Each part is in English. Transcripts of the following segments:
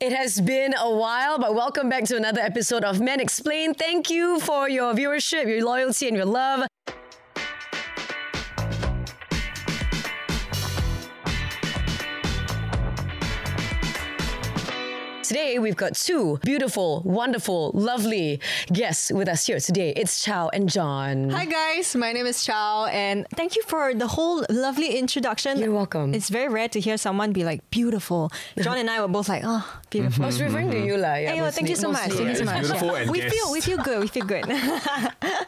It has been a while, but welcome back to another episode of Men Explain. Thank you for your viewership, your loyalty, and your love. Today, we've got two beautiful, wonderful, lovely guests with us here today. It's Chow and John. Hi guys, my name is Chow, and thank you for the whole lovely introduction. You're welcome. It's very rare to hear someone be like beautiful. John and I were both like, oh, beautiful. I was referring to you, lah. Yeah, Hey, well, thank you so much. mostly. Thank you so much. beautiful and we feel we feel good. We feel good.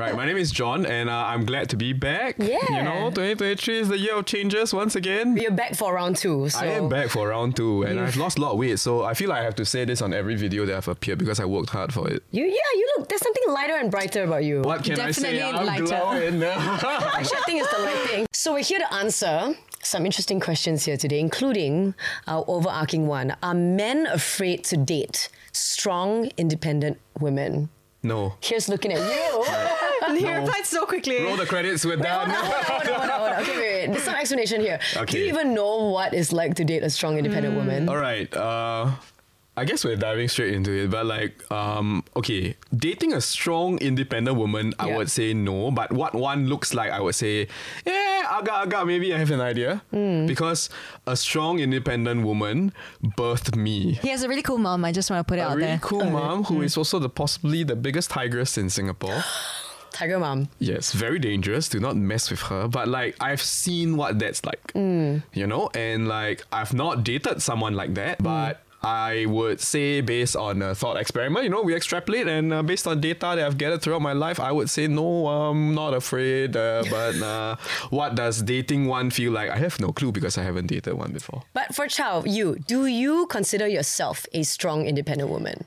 Right, my name is John, and uh, I'm glad to be back. Yeah. You know, 2023 is the year of changes once again. You're back for round two. So. I am back for round two, and I've lost a lot of weight, so I feel like I have to say this on every video that I've appeared because I worked hard for it. You, yeah, you look. There's something lighter and brighter about you. What can I say? Definitely I'm lighter. glowing. Actually, I think it's the lighting. So we're here to answer some interesting questions here today, including our overarching one: Are men afraid to date strong, independent women? no. Here's looking at you. he replied so quickly. Roll the credits. We're Hold on, done. hold on, hold on, hold on. Okay, wait, wait. There's some explanation here. Do you even know what it's like to date a strong, independent woman? All right. Uh, I guess we're diving straight into it, but like, um, okay, dating a strong, independent woman, I Yeah. would say no. But what one looks like, I would say, yeah, aga aga, maybe I have an idea. Hmm. Because a strong, independent woman birthed me. He has a really cool mom. I just want to put it out there A out really there. cool mom who is also the possibly the biggest tigress in Singapore. Tiger mom. Yes, very dangerous. Do not mess with her. But like, I've seen what that's like, you know, and like, I've not dated someone like that, but. I would say, based on a thought experiment, you know, we extrapolate, and uh, based on data that I've gathered throughout my life, I would say no, I'm not afraid. Uh, but uh, what does dating one feel like? I have no clue because I haven't dated one before. But for Chow, you do you consider yourself a strong, independent woman?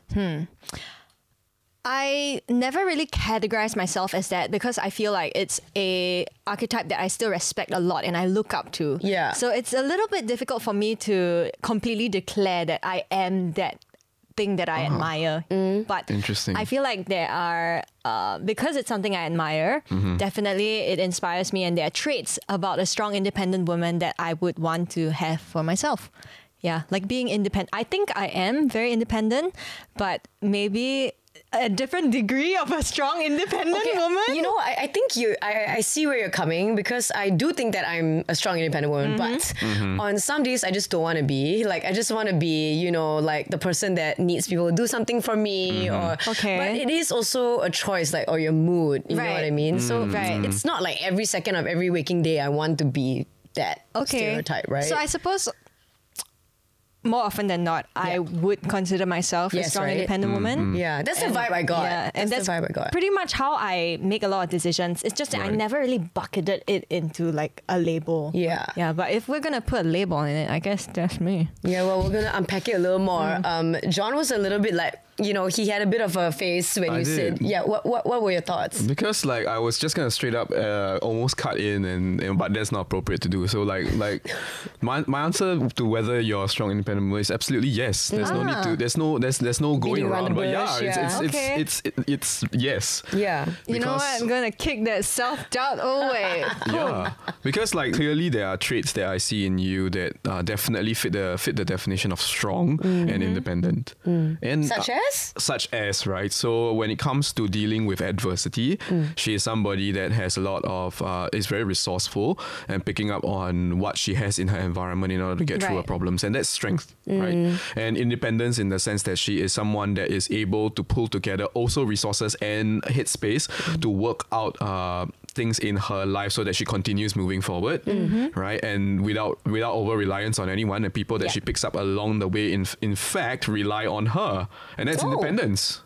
I never really categorize myself as that because I feel like it's a archetype that I still respect a lot and I look up to. Yeah. So it's a little bit difficult for me to completely declare that I am that thing that I uh-huh. admire. Mm. But Interesting. I feel like there are uh, because it's something I admire. Mm-hmm. Definitely, it inspires me, and there are traits about a strong, independent woman that I would want to have for myself. Yeah, like being independent. I think I am very independent, but maybe a different degree of a strong, independent woman. You know, I, I think you. I, I see where you're coming because I do think that I'm a strong, independent woman. Mm-hmm. But mm-hmm. on some days, I just don't want to be. Like, I just want to be, you know, like the person that needs people to do something for me. Mm-hmm. Or Okay. But it is also a choice, like or your mood. You know what I Right. mean? So mm-hmm. Right. it's not like every second of every waking day I want to be that okay. stereotype, right? So I suppose more often than not, I would consider myself a strong, right? independent woman. yeah, that's the vibe I got. Yeah, that's and that's the vibe I got. pretty much how I make a lot of decisions. It's just that I never really bucketed it into like a label. Yeah. Yeah, but if we're gonna put a label on it, I guess that's me. Yeah, well, we're gonna unpack it a little more. Mm. Um, John was a little bit like, you know, he had a bit of a face when I you said, yeah. What, what, what were your thoughts? Because like I was just gonna straight up uh, almost cut in and, and but that's not appropriate to do. So like like my, my answer to whether you're a strong independent woman is absolutely yes. There's no need to there's no there's there's no going around around. But yeah, bush, it's yeah. it's, Okay. it's it's it's yes. Yeah. You know what? I'm gonna kick that self doubt away. Yeah, because like clearly there are traits that I see in you that uh, definitely fit the fit the definition of strong and independent. And Such uh, as? Such as right. So when it comes to dealing with adversity, she is somebody that has a lot of uh, is very resourceful and picking up on what she has in her environment in order to get through her problems, and that's strength, right? And independence in the sense that she is someone that is able to pull together also resources and headspace to work out uh, things in her life so that she continues moving forward, mm-hmm. right? And without without over reliance on anyone, and people that Yeah. she picks up along the way, in in fact, rely on her, and that's Oh. independence.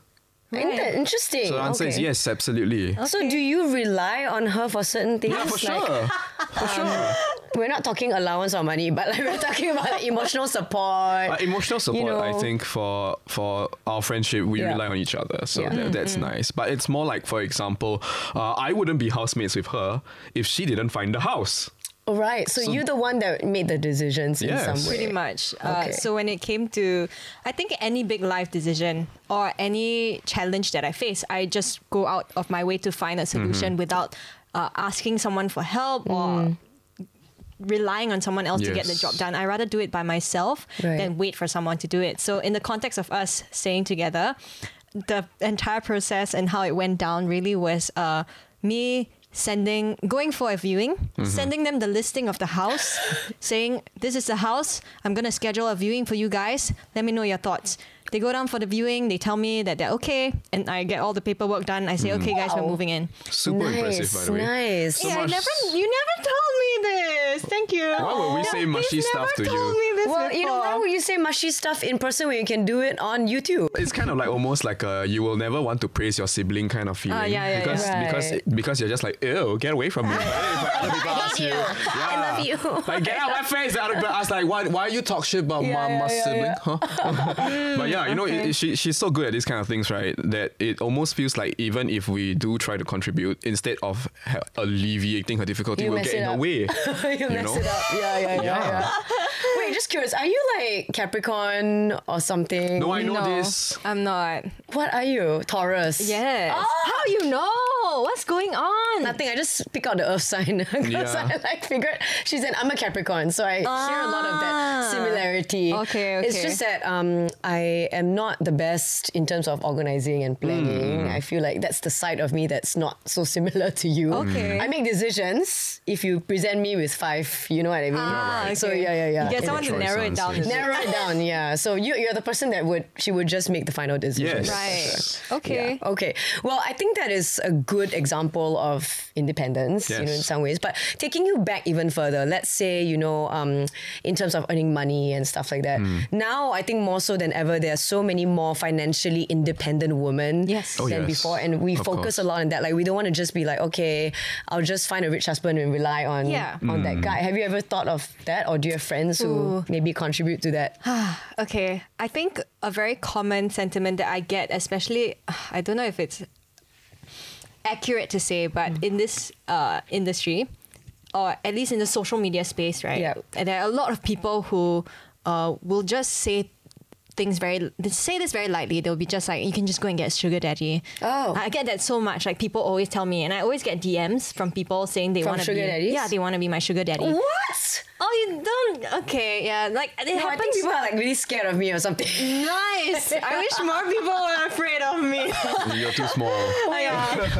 Ain't that interesting? So the answer is yes, absolutely. So do you rely on her for certain things? Yeah, for Like, sure. for sure. We're not talking allowance or money, but like we're talking about like, emotional support. Uh, emotional support, you know, I think, for for our friendship, we Yeah. rely on each other, so Yeah. that, that's nice. But it's more like, for example, uh, I wouldn't be housemates with her if she didn't find the house. All right. So, you're the one that made the decisions in some way. Pretty much. Okay. Uh, so when it came to, I think any big life decision or any challenge that I face, I just go out of my way to find a solution without uh, asking someone for help or relying on someone else to get the job done. I rather do it by myself Right. than wait for someone to do it. So in the context of us staying together, the entire process and how it went down really was uh, me sending going for a viewing Mm-hmm. sending them the listing of the house saying this is the house. I'm going to schedule a viewing for you guys. Let me know your thoughts they go down for the viewing they tell me that they're okay and i get all the paperwork done i say okay guys we're moving in Super impressive, by the way. Nice. So yeah, I much- never, you never told me this. Thank you. Why would we say He's mushy stuff never to told you? Me this Well, you know, why would you say mushy stuff in person when you can do it on YouTube? It's kind of like almost like a you will never want to praise your sibling kind of feeling. Ah, yeah, yeah, because yeah. because Right. because you're just like ew, get away from me. But then if other people ask you, yeah, I love you. like get out of my face. The other people ask like, why why you talk shit about Yeah, my, my yeah, yeah, sibling? yeah. Huh? but yeah, you know, it, it- she she's so good at these kind of things, right? That it almost feels like even if we do try to contribute, instead of ha- alleviating her difficulty, You we'll mess get it in the up. way. you mess know? it up. Yeah, yeah, yeah, Yeah. yeah. Wait, just curious. Are you like Capricorn or something? No, I know no, this. I'm not. What are you? Taurus. Yes. Oh. How you know? What's going on? Nothing. I just pick out the Earth sign because Yeah. I like figured she's an I'm a Capricorn, so I hear a lot of that Ah. similarity. Okay, okay. It's just that um, I am not the best in terms of organizing and planning. I feel like that's the side of me that's not so similar to you. Okay. I make decisions. If you present me with five, you know what I mean. Ah, So okay. yeah, yeah, yeah. You get someone to narrow it down. answers. is it? Narrow it down, yeah. So you, you're the person that would she would just make the final decision. Yes. Right. Okay. Yeah. Okay. Well, I think that is a good example of independence, you know, in some ways. But taking you back even further, let's say, you know, um, in terms of earning money and stuff like that. Hmm. Now, I think more so than ever, there are so many more financially independent women Yes. Oh, than yes. before, and we Of focus course. a lot on that. Like, we don't want to just be like, okay, I'll just find a rich husband and rely on Yeah. on Hmm. that guy. Have you ever thought of that, or do you have friends who Ooh. maybe contribute to that? Okay. I think a very common sentiment that I get, especially, I don't know if it's accurate to say, but Mm. in this uh, industry, or at least in the social media space, right? Yeah. There are a lot of people who uh, will just say things very they say this very lightly they'll be just like you can just go and get a sugar daddy Oh. i get that so much like people always tell me and i always get dms from people saying they want to be daddies? yeah they want to be my sugar daddy What? Oh you don't okay yeah like it No, I think people are like really scared of me or something. Nice. I wish more people were afraid of me. You're too small.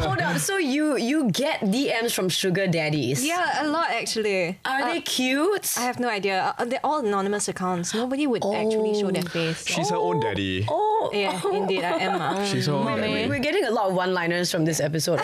Hold on. So you you get DMs from sugar daddies? yeah, a lot actually. Are Uh, they cute? I have no idea. Uh, they're all anonymous accounts. Nobody would actually show their face. She's her own daddy. oh, yeah, indeed, I am. Uh, She's her own daddy. We're getting a lot of one-liners from this episode.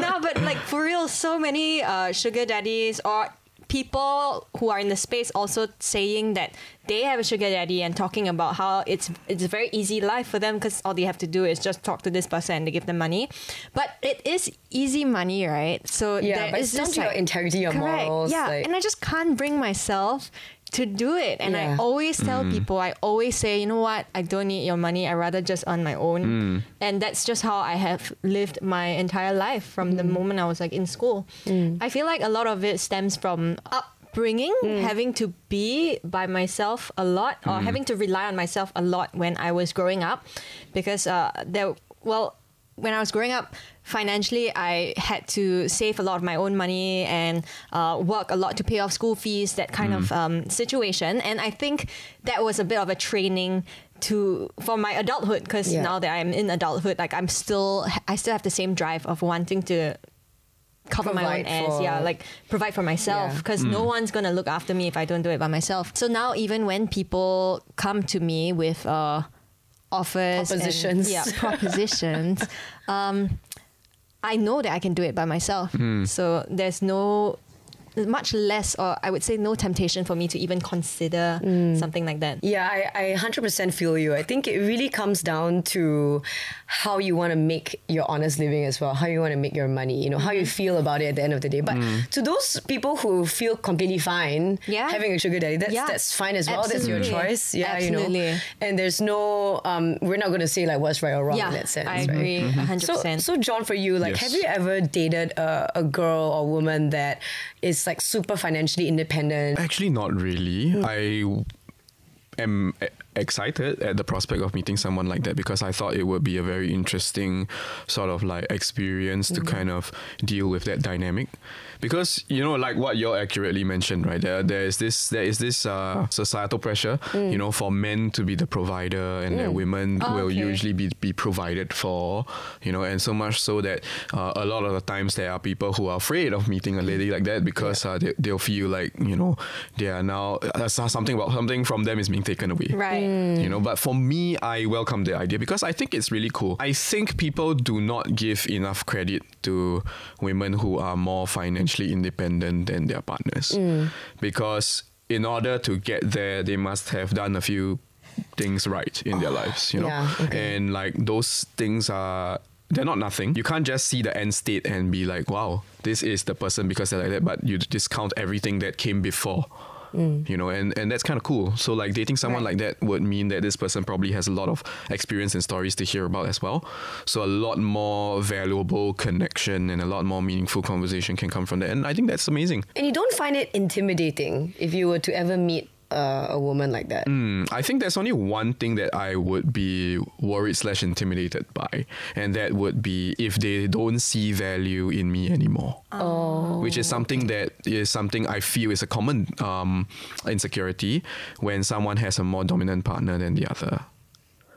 no, but like for real, so many uh, sugar daddies or people who are in the space also saying that they have a sugar daddy and talking about how it's it's a very easy life for them because all they have to do is just talk to this person and they give them money. But it is easy money, right? So yeah, there but is it's down this, your like- integrity, your Correct. morals. Yeah, like- and I just can't bring myself to do it. And Yeah. I always tell mm. people, I always say, you know what, I don't need your money. I rather just earn my own. Mm. And that's just how I have lived my entire life from the mm. moment I was like in school. I feel like a lot of it stems from uh, upbringing, having to be by myself a lot or having to rely on myself a lot when I was growing up. Because uh, there, well, when I was growing up, financially, I had to save a lot of my own money and uh, work a lot to pay off school fees, that kind of um, situation. And I think that was a bit of a training to for my adulthood because Yeah. now that I'm in adulthood, like I'm still, I still have the same drive of wanting to cover my own Provide ass yeah like provide for myself Yeah. because no one's gonna look after me if i don't do it by myself so now even when people come to me with uh offers and- Propositions. yeah propositions um i know that i can do it by myself so there's no much less or i would say no temptation for me to even consider something like that Yeah, I, I 100% feel you. I think it really comes down to how you want to make your honest living as well, how you want to make your money, you know, how Mm-hmm. you feel about it at the end of the day. But to those people who feel completely fine Yeah. having a sugar daddy, that's, Yeah. that's fine as well. That's your choice. Yeah, you know. And there's no, um, we're not going to say like what's right or wrong yeah in that sense. i right? agree 100% So, so John, for you, like, Yes. have you ever dated a, a girl or woman that is like super financially independent? Actually, not really. Hmm. I am excited at the prospect of meeting someone like that because I thought it would be a very interesting sort of like experience to hmm. kind of deal with that dynamic. Because you know, like what you accurately mentioned, right? There, there is this, there is this uh, societal pressure, you know, for men to be the provider, and that women Oh, will okay. usually be be provided for, you know, and so much so that uh, a lot of the times there are people who are afraid of meeting a lady like that because uh, they, they'll feel like you know they are now uh, something about something from them is being taken away Right. you know but for me i welcome the idea because i think it's really cool i think people do not give enough credit to women who are more financially independent than their partners mm. because in order to get there they must have done a few things right in their lives you know Yeah, okay. and like those things are they're not nothing. You can't just see the end state and be like, wow, this is the person because they're like that, but you discount everything that came before. Mm. You know, and, and that's kind of cool. So, like, dating someone Right. like that would mean that this person probably has a lot of experience and stories to hear about as well. So, a lot more valuable connection and a lot more meaningful conversation can come from that. And I think that's amazing. And you don't find it intimidating if you were to ever meet uh, a woman like that. Mm, I think there's only one thing that I would be worried slash intimidated by, and that would be if they don't see value in me anymore. Oh. Which is something that is something I feel is a common um, insecurity when someone has a more dominant partner than the other.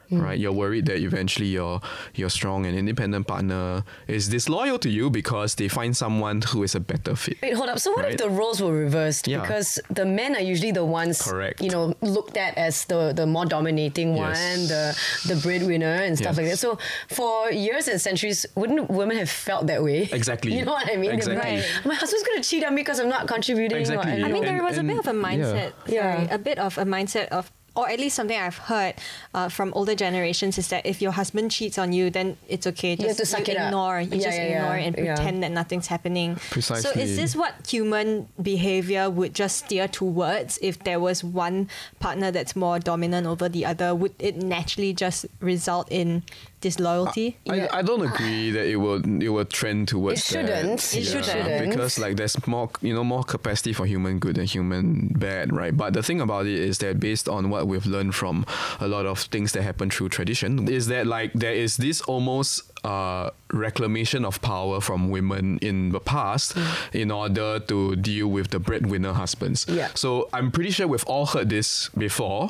Right, you're worried that eventually your your strong and independent partner is disloyal to you because they find someone who is a better fit. Wait, hold up. So what if the roles were reversed? Yeah. Because the men are usually the ones, Correct. you know, looked at as the the more dominating Yes. one, the the breadwinner and stuff like that. So for years and centuries, wouldn't women have felt that way? Exactly. You know what I mean? They'd Exactly. like, My husband's gonna cheat on me because I'm not contributing. Exactly. I I mean, know. there And- was a bit of a mindset, Yeah. sorry, Yeah. a bit of a mindset of, or at least something I've heard uh, from older generations is that if your husband cheats on you, then it's okay. Just You have to suck it up. You Yeah, just yeah, yeah. ignore and Yeah. pretend that nothing's happening. Precisely. So is this what human behavior would just steer towards if there was one partner that's more dominant over the other? Would it naturally just result in disloyalty? I, Yeah. I don't agree that it will it will trend towards It shouldn't. that. It shouldn't. because like there's more you know more capacity for human good and human bad right but the thing about it is that based on what we've learned from a lot of things that happen through tradition is that like there is this almost uh, reclamation of power from women in the past in order to deal with the breadwinner husbands Yeah. so I'm pretty sure we've all heard this before,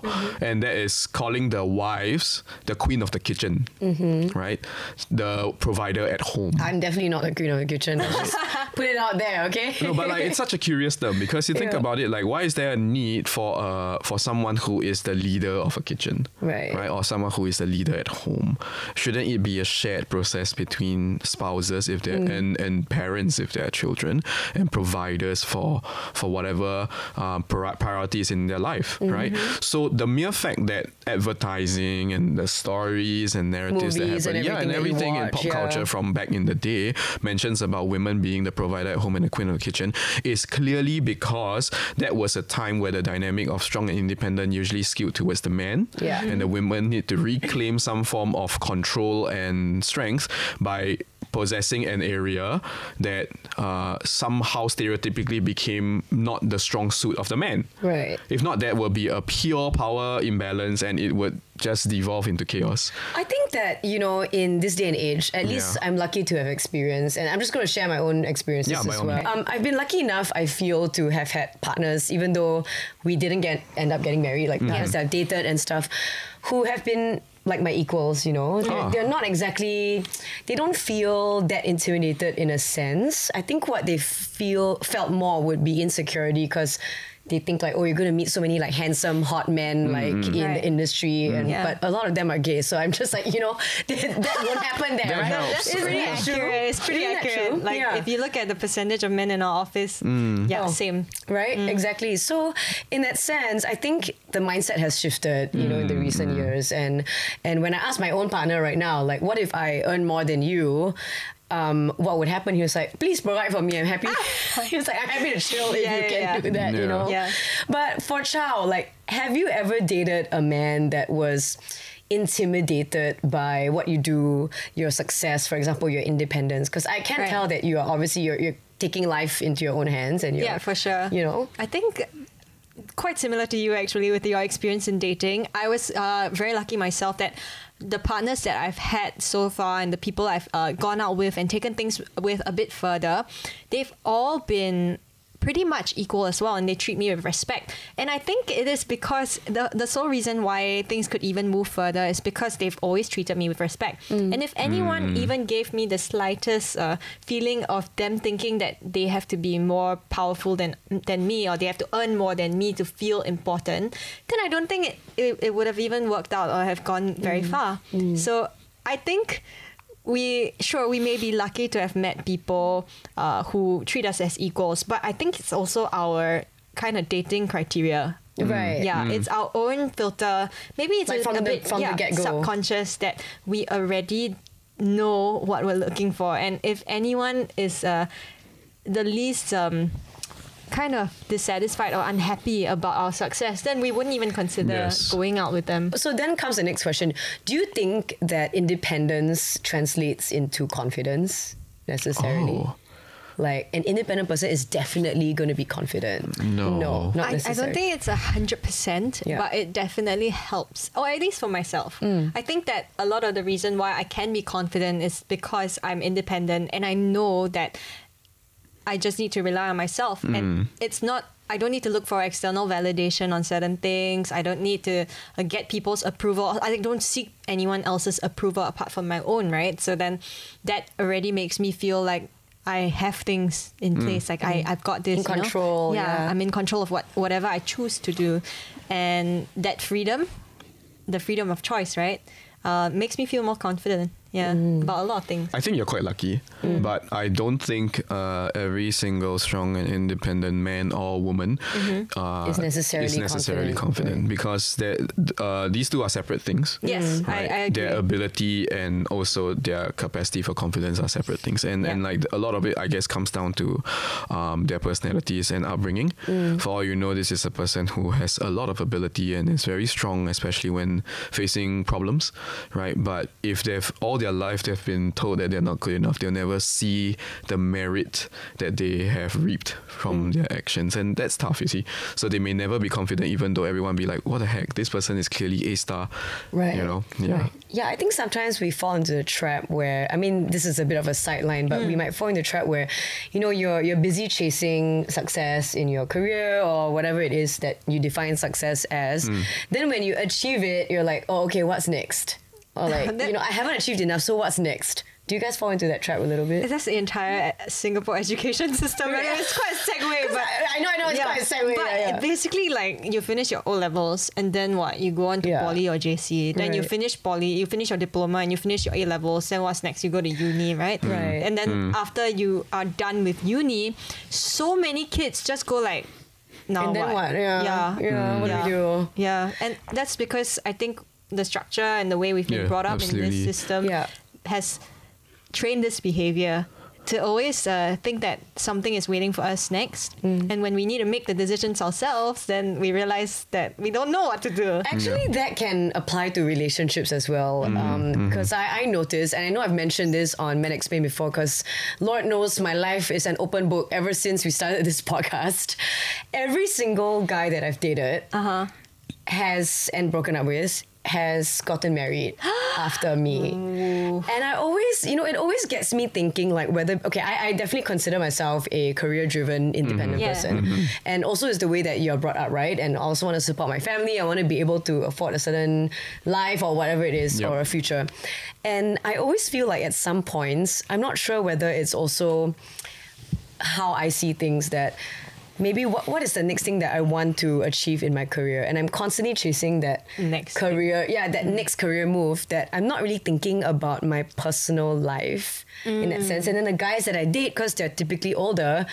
and that is calling the wives the queen of the kitchen, right? The provider at home. I'm definitely not the queen of the kitchen. Just put it out there, okay? no, but like it's such a curious term because you think Yeah. about it, like why is there a need for uh for someone who is the leader of a kitchen, Right. Right, or someone who is the leader at home? Shouldn't it be a shared process between spouses if they're Mm. and and parents if they're children and providers for for whatever um, priorities in their life, right? Mm-hmm. So the mere fact that advertising and the stories and narratives Movies that and happen, yeah, and everything everything in pop yeah. culture from back in the day mentions about women being the provider at home and the queen of the kitchen is clearly because that was a time where the dynamic of strong and independent usually skewed towards the man. Yeah. And the women need to reclaim some form of control and strength by possessing an area that uh, somehow stereotypically became not the strong suit of the man. Right. If not, that will be a pure power imbalance and it would just devolve into chaos. I think that, you know, in this day and age, at least I'm lucky to have experienced, and I'm just going to share my own experiences Yeah, as well. Um, I've been lucky enough, I feel, to have had partners, even though we didn't get end up getting married, like partners that I've dated and stuff, who have been like my equals, you know. They're, Ah. they're not exactly, they don't feel that intimidated in a sense. I think what they feel felt more would be insecurity because they think like, oh, you're gonna meet so many like handsome, hot men mm-hmm. like in the Right. industry, and Yeah. but a lot of them are gay. So I'm just like, you know, that, that won't happen there, That right? helps. That's Isn't pretty that true? accurate. It's pretty Isn't accurate. Like Yeah. if you look at the percentage of men in our office, mm. yeah, Oh. same. Right, mm. exactly. So in that sense, I think the mindset has shifted, you know, in the mm. recent years. And and when I ask my own partner right now, like, what if I earn more than you? Um, what would happen? He was like, "Please provide for me. I'm happy." he was like, "I'm happy to chill if Yeah, you yeah, can yeah. do that." You know. Yeah. But for Chow, like, have you ever dated a man that was intimidated by what you do, your success, for example, your independence? Because I can Right. tell that you are obviously you're, you're taking life into your own hands and you're Yeah, for sure. You know. I think quite similar to you actually with your experience in dating. I was uh, very lucky myself that the partners that I've had so far and the people I've uh, gone out with and taken things with a bit further, they've all been pretty much equal as well and they treat me with respect. And i think it is because the the sole reason why things could even move further is because they've always treated me with respect. Mm. And if anyone mm. even gave me the slightest uh, feeling of them thinking that they have to be more powerful than than me or they have to earn more than me to feel important then i don't think it, it, it would have even worked out or have gone very mm. far. So i think we sure we may be lucky to have met people uh, who treat us as equals, but I think it's also our kind of dating criteria. Right. Yeah, it's our own filter. Maybe it's Like a, from a the- bit from the yeah, get-go. subconscious that we already know what we're looking for, and if anyone is uh, the least um, kind of dissatisfied or unhappy about our success, then we wouldn't even consider Yes. going out with them. So then comes the next question. Do you think that independence translates into confidence necessarily? Oh. Like an independent person is definitely going to be confident. No. No, not I, I don't think it's a hundred percent, but it definitely helps. Or at least for myself. Mm. I think that a lot of the reason why I can be confident is because I'm independent and I know that I just need to rely on myself. And it's not I don't need to look for external validation on certain things. I don't need to uh, get people's approval. I don't seek anyone else's approval apart from my own, right? So then that already makes me feel like I have things in place. Like I, I've got this In you know? control, yeah. I'm in control of what whatever I choose to do, and that freedom, the freedom of choice, right, uh, makes me feel more confident. Yeah, Mm. about a lot of things. I think you're quite lucky, but I don't think uh, every single strong and independent man or woman uh, Is necessarily is necessarily confident. confident, because they're- uh, these two are separate things. Yes, I, right? I agree. Their ability and also their capacity for confidence are separate things, and and like a lot of it, I guess, comes down to um, their personalities and upbringing. Mm. For all you know, this is a person who has a lot of ability and is very strong, especially when facing problems, right? But if they've all their life they've been told that they're not good enough, they'll never see the merit that they have reaped Mm. from their actions, and that's tough, you see. So they may never be confident, even though everyone be like, "What the heck? This person is clearly a star." Right. You know. Yeah. Right. Yeah, I think sometimes we fall into the trap where I mean this is a bit of a sideline, but we Hmm. might fall into the trap where, you know, you're you're busy chasing success in your career or whatever it is that you define success as. Hmm. Then when you achieve it, you're like, oh okay, what's next? Or like, That- you know, I haven't achieved enough, so what's next? Do you guys fall into that trap a little bit? That's the entire uh, Singapore education system. I mean, it's quite a segue, but I, I know, I know, it's quite a segue. But yeah, yeah. basically, like you finish your O levels, and then what? You go on to Yeah. poly or JC. Then you finish poly, you finish your diploma, and you finish your A levels. Then what's next? You go to uni, right? Right. And then after you are done with uni, so many kids just go like, now and then what? Yeah. Yeah. Yeah. What do Yeah. we do? Yeah, and that's because I think the structure and the way we've been Yeah, brought up in this system Yeah. has trained this behavior to always uh, think that something is waiting for us next. Mm. And when we need to make the decisions ourselves, then we realize that we don't know what to do. Actually, that can apply to relationships as well. Because I, I noticed, and I know I've mentioned this on Men Explain before, because Lord knows my life is an open book ever since we started this podcast. Every single guy that I've dated has, and broken up with, has gotten married after me. And I always, you know, it always gets me thinking like whether, okay, I, I definitely consider myself a career driven, mm-hmm. independent Yeah. person. Mm-hmm. And also is the way that you're brought up, right? And I also want to support my family. I want to be able to afford a certain life or whatever it is Yep. or a future. And I always feel like at some points, I'm not sure whether it's also how I see things that maybe what, what is the next thing that I want to achieve in my career? And I'm constantly chasing that Next thing. career yeah that next career move that I'm not really thinking about my personal life in that mm. sense. And then the guys that I date because they're typically older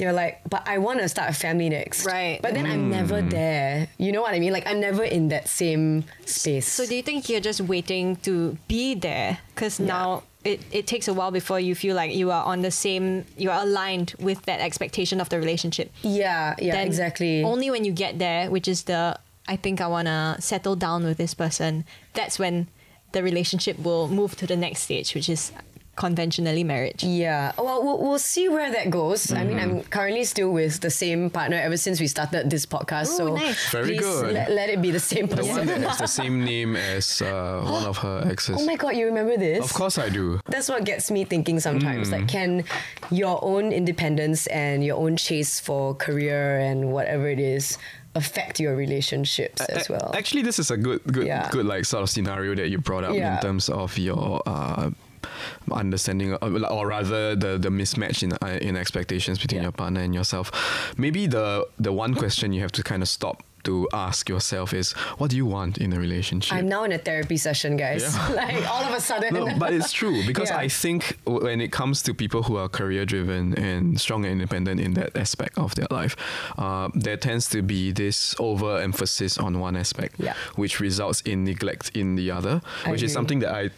they're like but I want to start a family next. Right. but then I'm never mm. there. You know what I mean? Like I'm never in that same space. So do you think you're just waiting to be there? Because now it, it takes a while before you feel like you are on the same, you are aligned with that expectation of the relationship. yeah yeah then exactly. Only when you get there, which is the I think I wanna settle down with this person, that's when the relationship will move to the next stage, which is conventionally marriage. Yeah. Well, well, we'll see where that goes. I mean, I'm currently still with the same partner ever since we started this podcast. Ooh, so nice. Very please good. Let, let it be the same The person. one that has the same name as uh, one of her exes. oh my god, you remember this? Of course I do. That's what gets me thinking sometimes. Like, can your own independence and your own chase for career and whatever it is affect your relationships as well? Actually, this is a good, good, Yeah. good like sort of scenario that you brought up Yeah. in terms of your. Uh, understanding or rather the the mismatch in uh, in expectations between Yeah. your partner and yourself maybe the the one question you have to kind of stop to ask yourself is what do you want in a relationship I'm now in a therapy session, guys. Yeah. like all of a sudden. no, but it's true because Yeah. I think when it comes to people who are career driven and strong and independent in that aspect of their life, uh, there tends to be this overemphasis on one aspect, Yeah. which results in neglect in the other, I which is something that I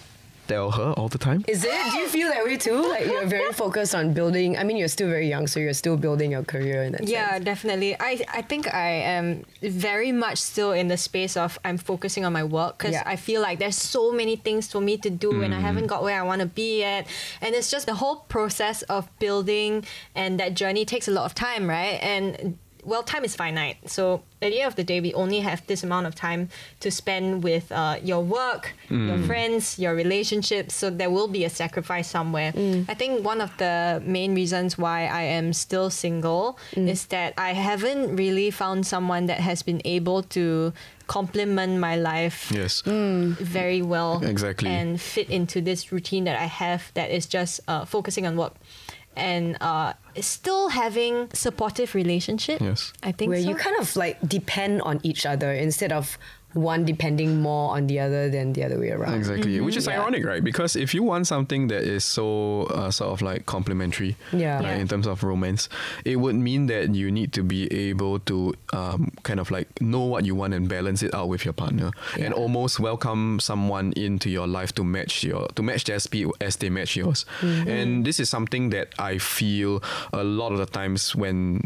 tell her all the time. Is it? Do you feel that way too? Like you're very focused on building. I mean, you're still very young, so you're still building your career in that Yeah, sense. definitely. I I think I am very much still in the space of I'm focusing on my work because Yeah. I feel like there's so many things for me to do and I mm. haven't got where I want to be yet. And it's just the whole process of building and that journey takes a lot of time, right? And well, time is finite. So at the end of the day, we only have this amount of time to spend with uh, your work, your friends, your relationships. So there will be a sacrifice somewhere. I think one of the main reasons why I am still single is that I haven't really found someone that has been able to complement my life Yes. very well Exactly. and fit into this routine that I have that is just uh, focusing on work and uh, still having supportive relationship. Yes. I think Where so. you kind of like depend on each other instead of one depending more on the other than the other way around. Exactly, which is Yeah. ironic, right? Because if you want something that is so uh, sort of like complementary, Yeah. right, Yeah. in terms of romance, it would mean that you need to be able to um, kind of like know what you want and balance it out with your partner, and almost welcome someone into your life to match your to match their speed as they match yours. Mm-hmm. And this is something that I feel a lot of the times when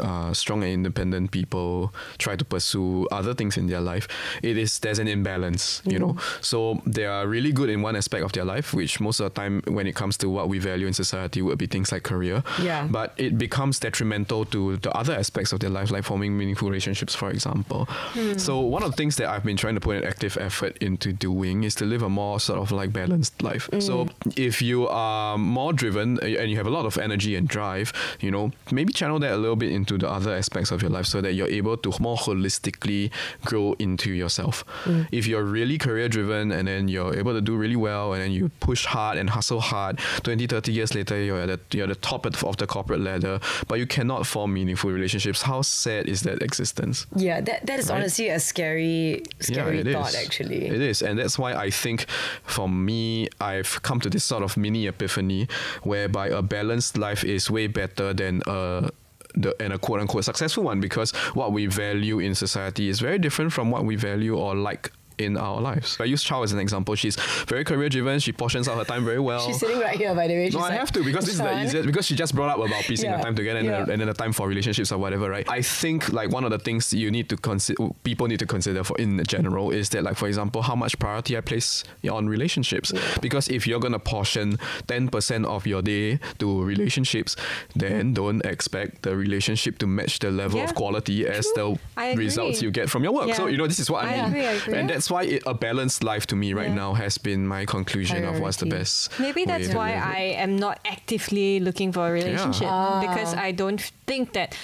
uh, strong and independent people try to pursue other things in their life, it is there's an imbalance, you know. Mm. So they are really good in one aspect of their life, which most of the time, when it comes to what we value in society, would be things like career. Yeah. But it becomes detrimental to the other aspects of their life, like forming meaningful relationships, for example. Hmm. So one of the things that I've been trying to put an active effort into doing is to live a more sort of like balanced life. Mm. So if you are more driven and you have a lot of energy and drive, you know, maybe channel that a little bit into the other aspects of your life so that you're able to more holistically grow into yourself. Mm. If you're really career driven and then you're able to do really well and then you push hard and hustle hard, 20, 30 years later, you're at the, you're at the top of the corporate ladder, but you cannot form meaningful relationships. How sad is that existence? Yeah, that, that is Right. honestly a scary, scary it is. thought, actually. It is. And that's why I think for me, I've come to this sort of mini epiphany whereby a balanced life is way better than a the, and a quote unquote successful one because what we value in society is very different from what we value or like in our lives. I use Chow as an example. She's very career driven. She portions out her time very well. She's sitting right here, by the way. She's No, I like, have to because this is the easiest. Because she just brought up about piecing Yeah, the time together and, yeah. then, and then the time for relationships or whatever, right? I think like one of the things you need to consider, people need to consider for in general is that like for example, how much priority I place on relationships. Because if you're gonna portion ten percent of your day to relationships, then don't expect the relationship to match the level Yeah, of quality as the results you get from your work. So you know this is what I, I mean, agree, I agree. and that's why it, a balanced life to me right Yeah. now has been my conclusion of what's the best. Maybe that's why. I am not actively looking for a relationship Ah. because I don't think that.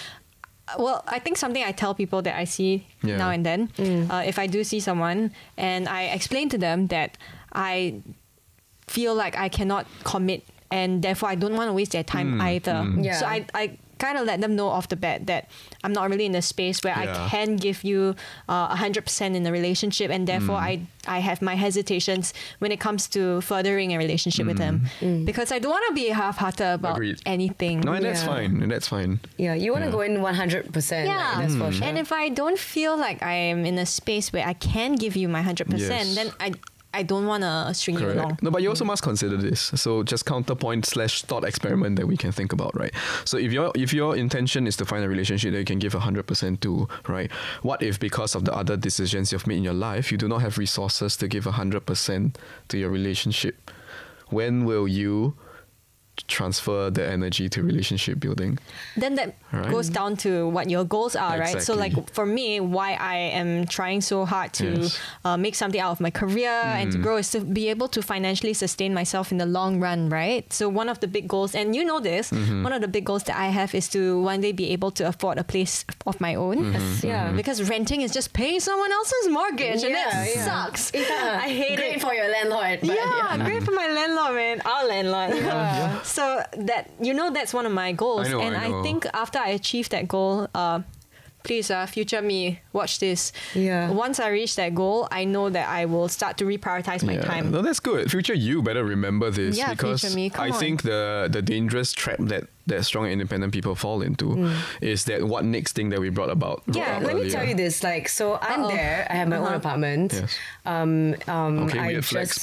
Well, I think something I tell people that I see Yeah. now and then, uh, if I do see someone and I explain to them that I feel like I cannot commit and therefore I don't want to waste their time either. Yeah. So I, I kind of let them know off the bat that I'm not really in a space where Yeah. I can give you uh, 100% in a relationship and therefore mm. I, I have my hesitations when it comes to furthering a relationship with them mm. Mm. because I don't want to be half-hearted about Agreed. anything. No, and that's fine. And that's fine. Yeah, you want to Yeah. go in 100%. Yeah, like, that's for sure. and if I don't feel like I am in a space where I can give you my 100%, Yes. then I, I don't want to string you along. No, but you also mm. must consider this. So just counterpoint slash thought experiment that we can think about, right? So if your if your intention is to find a relationship that you can give hundred percent to, right? What if because of the other decisions you've made in your life, you do not have resources to give hundred percent to your relationship? when will you transfer the energy to relationship building? then that Right. goes down to what your goals are, right? So, like for me, why I am trying so hard to Yes. uh, make something out of my career and Mm. to grow is to be able to financially sustain myself in the long run, right? So, one of the big goals, and you know this, Mm-hmm. one of the big goals that I have is to one day be able to afford a place of my own. Mm-hmm. Yeah. Because renting is just paying someone else's mortgage, and that Yeah, yeah. sucks. Yeah. I hate Great it. Great for your landlord. But yeah, great for my landlord, man. Our landlord. Yeah. So that you know that's one of my goals, I know, and I know. think after I achieve that goal, uh, please, uh, future me, watch this. Yeah. Once I reach that goal, I know that I will start to reprioritize my time. No, that's good. Future you better remember this Yeah, because future me, come I on. think the the dangerous trap that that strong and independent people fall into is that what next thing that we brought about. Mm. Yeah, up let me tell you this. Like, so I'm Uh-oh. there. I have my own Uh-huh. apartment. Yes. Um, um, Okay, I weird flex,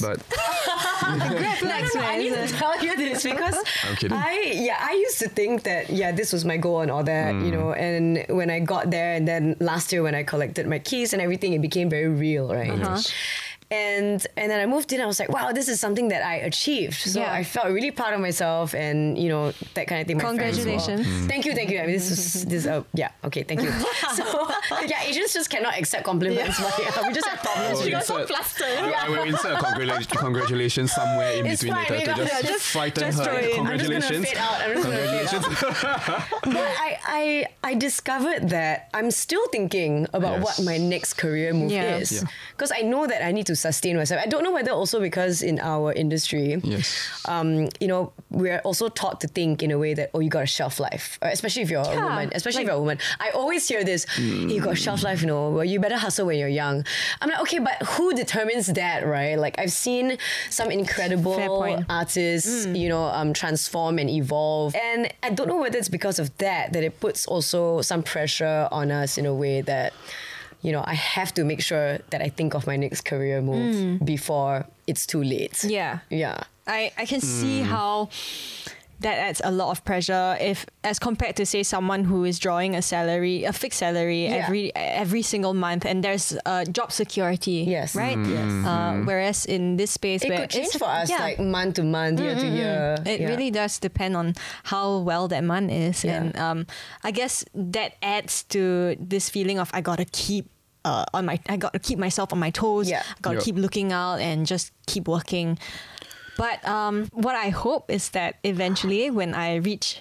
just- but no, no, no, I need to tell you this because I'm kidding. I yeah I used to think that yeah this was my goal and all that you Mm. know and when I got there and then last year when I collected my keys and everything it became very real right. Uh-huh. Yes. And and then I moved in. I was like, wow, this is something that I achieved. So Yeah. I felt really proud of myself, and you know that kind of thing. My friends were- Congratulations. Mm. Thank you, thank you. I mean, this is this. Uh, yeah, okay, thank you. so yeah, Asians just cannot accept compliments. But yeah, we just have problems. Well, with got so insert- flustered. I, I will insert a congratulations, congratulations somewhere in It's between fine, later to just, I'll just- frighten just her. throw it. I'm just gonna Congratulations. fade out. I'm just gonna fade out. Congratulations. but I, I I discovered that I'm still thinking about Yes. what my next career move Yeah. is Yeah. because I know that I need to sustain myself. I don't know whether also because in our industry, Yes. um, you know, we're also taught to think in a way that oh, you got a shelf life, uh, especially if you're a woman. Especially if you're a woman, I always hear this: you got a shelf life, you know. Well, you better hustle when you're young. I'm like, okay, but who determines that, right? Like I've seen some incredible artists, Mm. you know, um, transform and evolve, and I don't know whether it's because of that that it puts also some pressure on us in a way that. You know, I have to make sure that I think of my next career move before it's too late. Mm. Yeah. Yeah. I, I can see Mm. how that adds a lot of pressure if as compared to say someone who is drawing a salary a fixed salary Yeah. every every single month and there's uh, job security Yes. right Yes. uh, whereas in this space It where could change it's- for us yeah. like month to month, year to year. It Yeah. really does depend on how well that month is, Yeah. and um, I guess that adds to this feeling of I gotta keep uh, on my, I gotta keep myself on my toes. Yeah. I gotta Yep. keep looking out and just keep working. But um, what I hope is that eventually, when I reach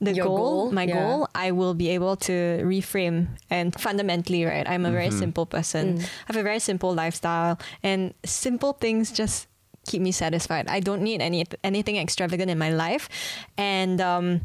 the goal, goal, my yeah. goal, I will be able to reframe. And fundamentally, right, I'm a very Mm-hmm. simple person. Mm. I have a very simple lifestyle, and simple things just keep me satisfied. I don't need any anything extravagant in my life, and um,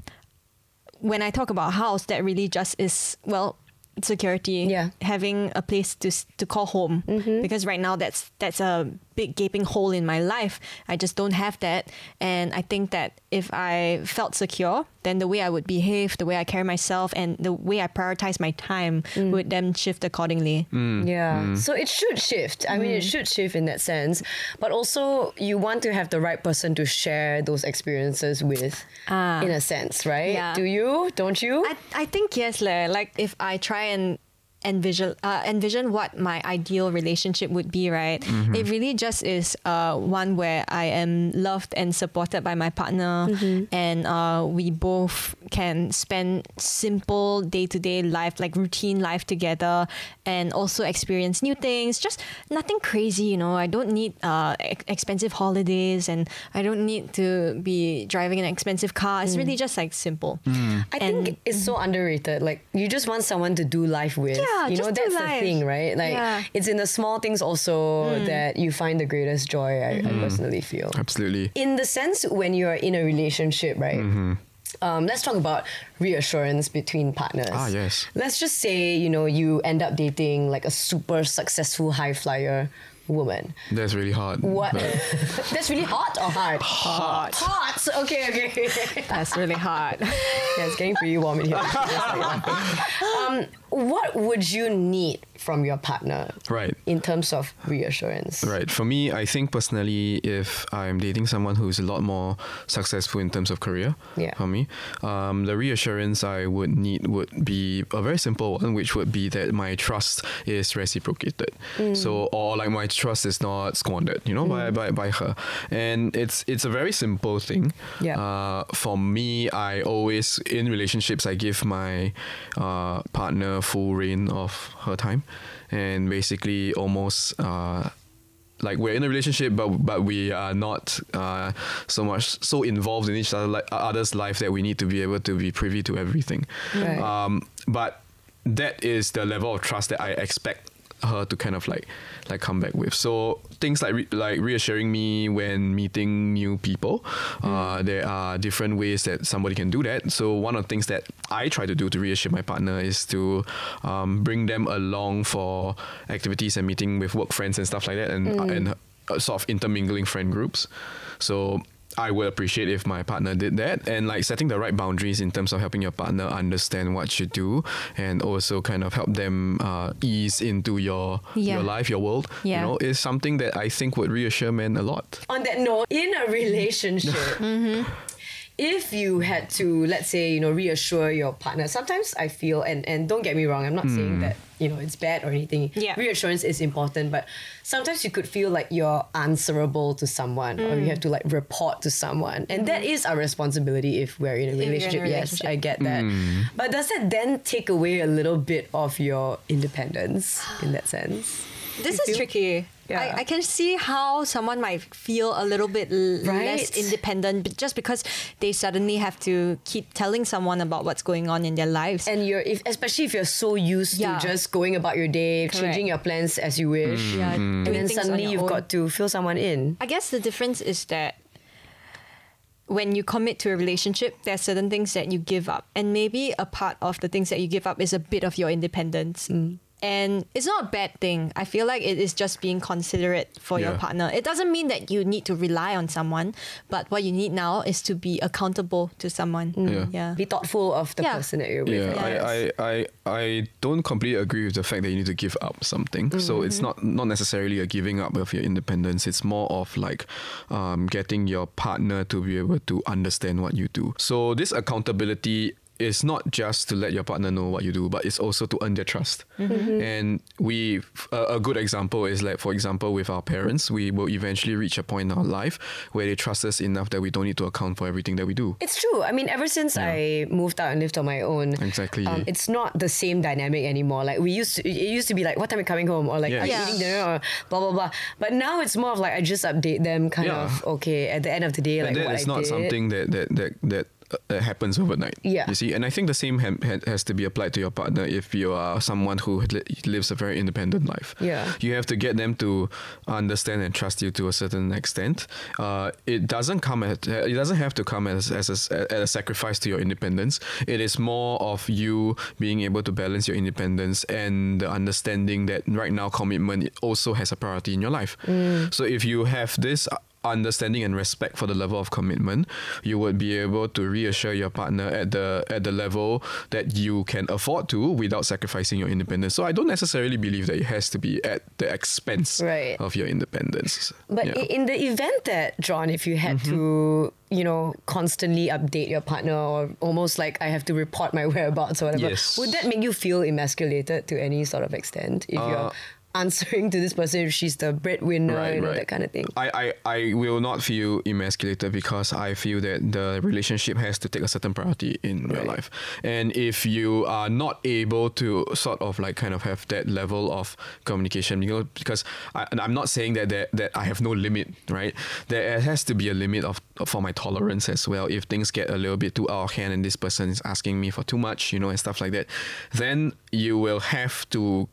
when I talk about house, that really just is well security. Yeah. having a place to to call home mm-hmm. because right now that's that's a big gaping hole in my life. I just don't have that, and I think that if I felt secure, then the way I would behave, the way I carry myself, and the way I prioritize my time would then shift accordingly. Mm. Yeah. So it should shift. I mean, it should shift in that sense. But also, you want to have the right person to share those experiences with, Ah. in a sense, right? Yeah. Do you? Don't you? I, I think yes, leh. Like if I try and envision uh, envision what my ideal relationship would be, right? It really just is uh, one where I am loved and supported by my partner, and uh, we both can spend simple day to day life, like routine life together, and also experience new things. Just nothing crazy, you know. I don't need uh, ex- expensive holidays, and I don't need to be driving an expensive car. It's really just like simple. I think And- it's so underrated. Like you just want someone to do life with. Yeah, you know just do that's life. the thing, right? Like Yeah. It's in the small things also that you find the greatest joy. I, Mm-hmm. I personally feel. Absolutely. in the sense when you're in a relationship, right? Um, let's talk about reassurance between partners. Ah, yes. Let's just say you know you end up dating like a super successful high flyer woman. That's really hard. What? That's really hot or hard? Hot. Hot. Okay, okay. That's really hot. yeah, it's getting pretty warm in here. um, what would you need from your partner Right. in terms of reassurance? Right. For me, I think personally, if I'm dating someone who's a lot more successful in terms of career, Yeah. for me, um, the reassurance I would need would be a very simple one, which would be that my trust is reciprocated. Mm. So, or like my trust is not squandered, you know, by, by, by her. And it's it's a very simple thing. Yeah. Uh, for me, I always in relationships I give my uh, partner full rein of her time, and basically almost. Uh, like we're in a relationship, but but we are not uh, so much so involved in each other other's life that we need to be able to be privy to everything. Right. Um, but that is the level of trust that I expect her to kind of like like come back with. So things like re- like reassuring me when meeting new people. Uh, there are different ways that somebody can do that. So one of the things that I try to do to reassure my partner is to um, bring them along for activities and meeting with work friends and stuff like that, and and uh, sort of intermingling friend groups. So I would appreciate if my partner did that and like setting the right boundaries in terms of helping your partner understand what you do and also kind of help them uh, ease into your Yeah. your life, your world. Yeah. You know, is something that I think would reassure men a lot. On that note, in a relationship, if you had to, let's say, you know, reassure your partner, sometimes I feel, and, and don't get me wrong, I'm not saying hmm. that, you know, it's bad or anything. Yeah. Reassurance is important, but sometimes you could feel like you're answerable to someone or you hmm. have to like report to someone. And that hmm. is our responsibility if we're in a you're in a relationship. Yes. I get that. But does that then take away a little bit of your independence in that sense? This You is feel? tricky. Yeah. I, I can see how someone might feel a little bit l- less independent but just because they suddenly have to keep telling someone about what's going on in their lives. and you're if, especially if you're so used Yeah. to just going about your day, Correct. changing your plans as you wish, yeah, and then suddenly you've own. got to fill someone in. I guess the difference is that when you commit to a relationship, there are certain things that you give up. And maybe a part of the things that you give up is a bit of your independence. Mm. And it's not a bad thing. I feel like it is just being considerate for your partner. It doesn't mean that you need to rely on someone, but what you need now is to be accountable to someone. Yeah. Yeah. Be thoughtful of the Yeah. person that you're with. Yeah, I. I, I, I, I don't completely agree with the fact that you need to give up something. So it's not not necessarily a giving up of your independence. It's more of like um, getting your partner to be able to understand what you do. So this accountability is not just to let your partner know what you do, but it's also to earn their trust. And we, a, a good example is like, for example, with our parents, we will eventually reach a point in our life where they trust us enough that we don't need to account for everything that we do. It's true. I mean, ever since I moved out and lived on my own, Exactly. um, it's not the same dynamic anymore. Like we used to, it used to be like, what time are you coming home, or like, Yes. are you Yeah. eating dinner, or blah blah blah. But now it's more of like I just update them, kind Yeah. of okay. At the end of the day, like and that what is I not did. something that that that that uh, happens overnight. Yeah. You see, and I think the same ha- ha- has to be applied to your partner if you are someone who li- lives a very independent life. Yeah. You have to get them to understand and trust you to a certain extent. Uh, it doesn't come at it doesn't have to come as as a, as a sacrifice to your independence. It is more of you being able to balance your independence and the understanding that right now commitment also has a priority in your life. So if you have this understanding and respect for the level of commitment, you would be able to reassure your partner at the at the level that you can afford to without sacrificing your independence. So I don't necessarily believe that it has to be at the expense Right. of your independence. But Yeah. in the event that John, if you had to, mm-hmm. you know, constantly update your partner, or almost like I have to report my whereabouts or whatever, Yes. would that make you feel emasculated to any sort of extent if you're uh, answering to this person if she's the breadwinner, you know, that kind of thing? I, I, I will not feel emasculated because I feel that the relationship has to take a certain priority in your life. And if you are not able to sort of like kind of have that level of communication, you know, because I, and I'm not saying that, that that I have no limit, right? There has to be a limit of for my tolerance as well. If things get a little bit too out of hand and this person is asking me for too much, you know, and stuff like that, then you will have to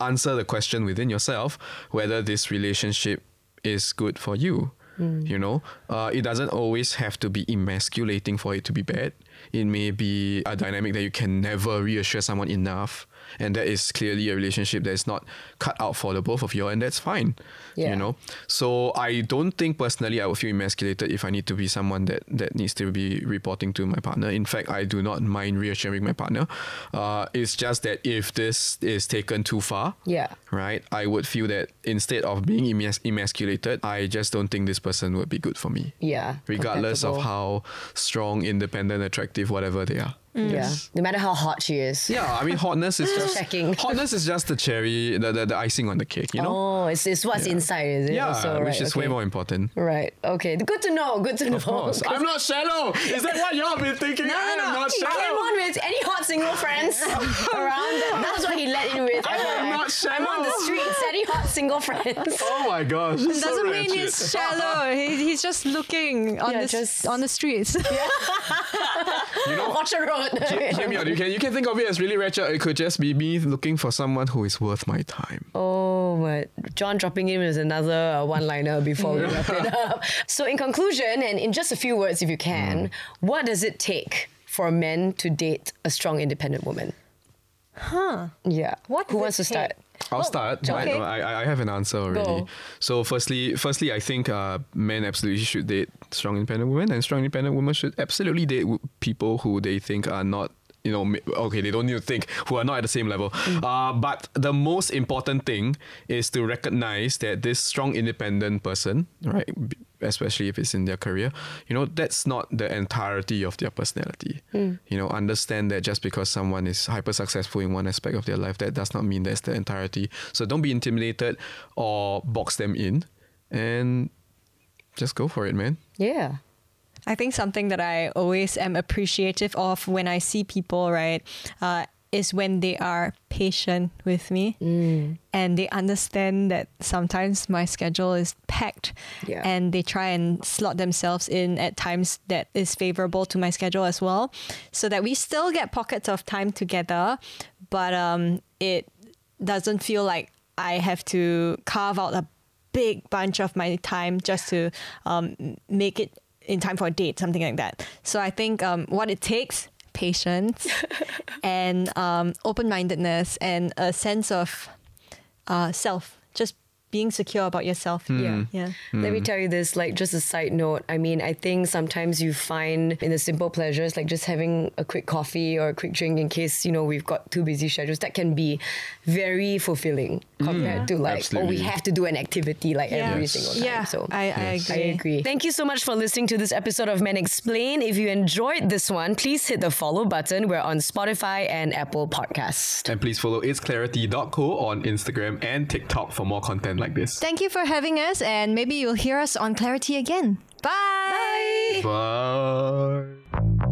answer the question within yourself whether this relationship is good for you. You know, uh, it doesn't always have to be emasculating for it to be bad. it may be a dynamic that you can never reassure someone enough. And that is clearly a relationship that is not cut out for the both of you, and that's fine. Yeah. You know? So I don't think personally I would feel emasculated if I need to be someone that, that needs to be reporting to my partner. In fact, I do not mind reassuring my partner. Uh, it's just that if this is taken too far, Yeah. right, I would feel that instead of being emas- emasculated, I just don't think this person would be good for me. Yeah. Regardless of how strong, independent, attractive, whatever they are. Yeah. No matter how hot she is. Yeah, I mean hotness is just Checking. hotness is just the cherry, the, the, the icing on the cake, you know? Oh, it's, it's what's inside, is it? yeah, Also, which right, is way more important. Right. Okay. Good to know. Good to know. Of course. I'm not shallow. Is that what y'all been thinking? No, I no, am no. not He came shallow. on with any hot single friends around. That's what he let in with. I am not shallow. I'm on the shallow. streets. Any hot single friends? Oh my gosh. It Doesn't mean he's shallow. He, he's just looking on Yeah, the s- just- on the streets. You know, Watch a road. hear me out. You can you can think of it as really ratchet. It could just be me looking for someone who is worth my time. Oh, but John dropping in is another uh, one-liner before we wrap it up. So, in conclusion, and in just a few words, if you can, what does it take for men to date a strong, independent woman? Huh? Yeah. What Who wants it to start? I'll start. I, okay. I, I have an answer already. Go. So firstly, firstly, I think uh, men absolutely should date strong independent women, and strong independent women should absolutely date w- people who they think are not. You know, okay, they don't need to think who are not at the same level. Uh, but the most important thing is to recognize that this strong independent person, right, especially if it's in their career, you know, that's not the entirety of their personality. You know, understand that just because someone is hyper successful in one aspect of their life, that does not mean that's the entirety. So don't be intimidated or box them in and just go for it, man. Yeah. I think something that I always am appreciative of when I see people, right, uh, is when they are patient with me and they understand that sometimes my schedule is packed Yeah. and they try and slot themselves in at times that is favorable to my schedule as well so that we still get pockets of time together but um, it doesn't feel like I have to carve out a big bunch of my time just to um, make it in time for a date, something like that. So I think um, what it takes patience and um, open mindedness and a sense of uh, self, just being secure about yourself. Hmm. Yeah. Yeah. Hmm. Let me tell you this, like just a side note. I mean, I think sometimes you find in the simple pleasures, like just having a quick coffee or a quick drink in case, you know, we've got too busy schedules, that can be very fulfilling hmm. compared to like, oh, we have to do an activity like every Yes. single time. Yeah, So I, I agree. I agree. Thank you so much for listening to this episode of Men Explain. If you enjoyed this one, please hit the follow button. We're on Spotify and Apple Podcasts. And please follow itsclarity.co on Instagram and TikTok for more content like this. Thank you for having us, and maybe you'll hear us on Clarity again. Bye. Bye. Bye.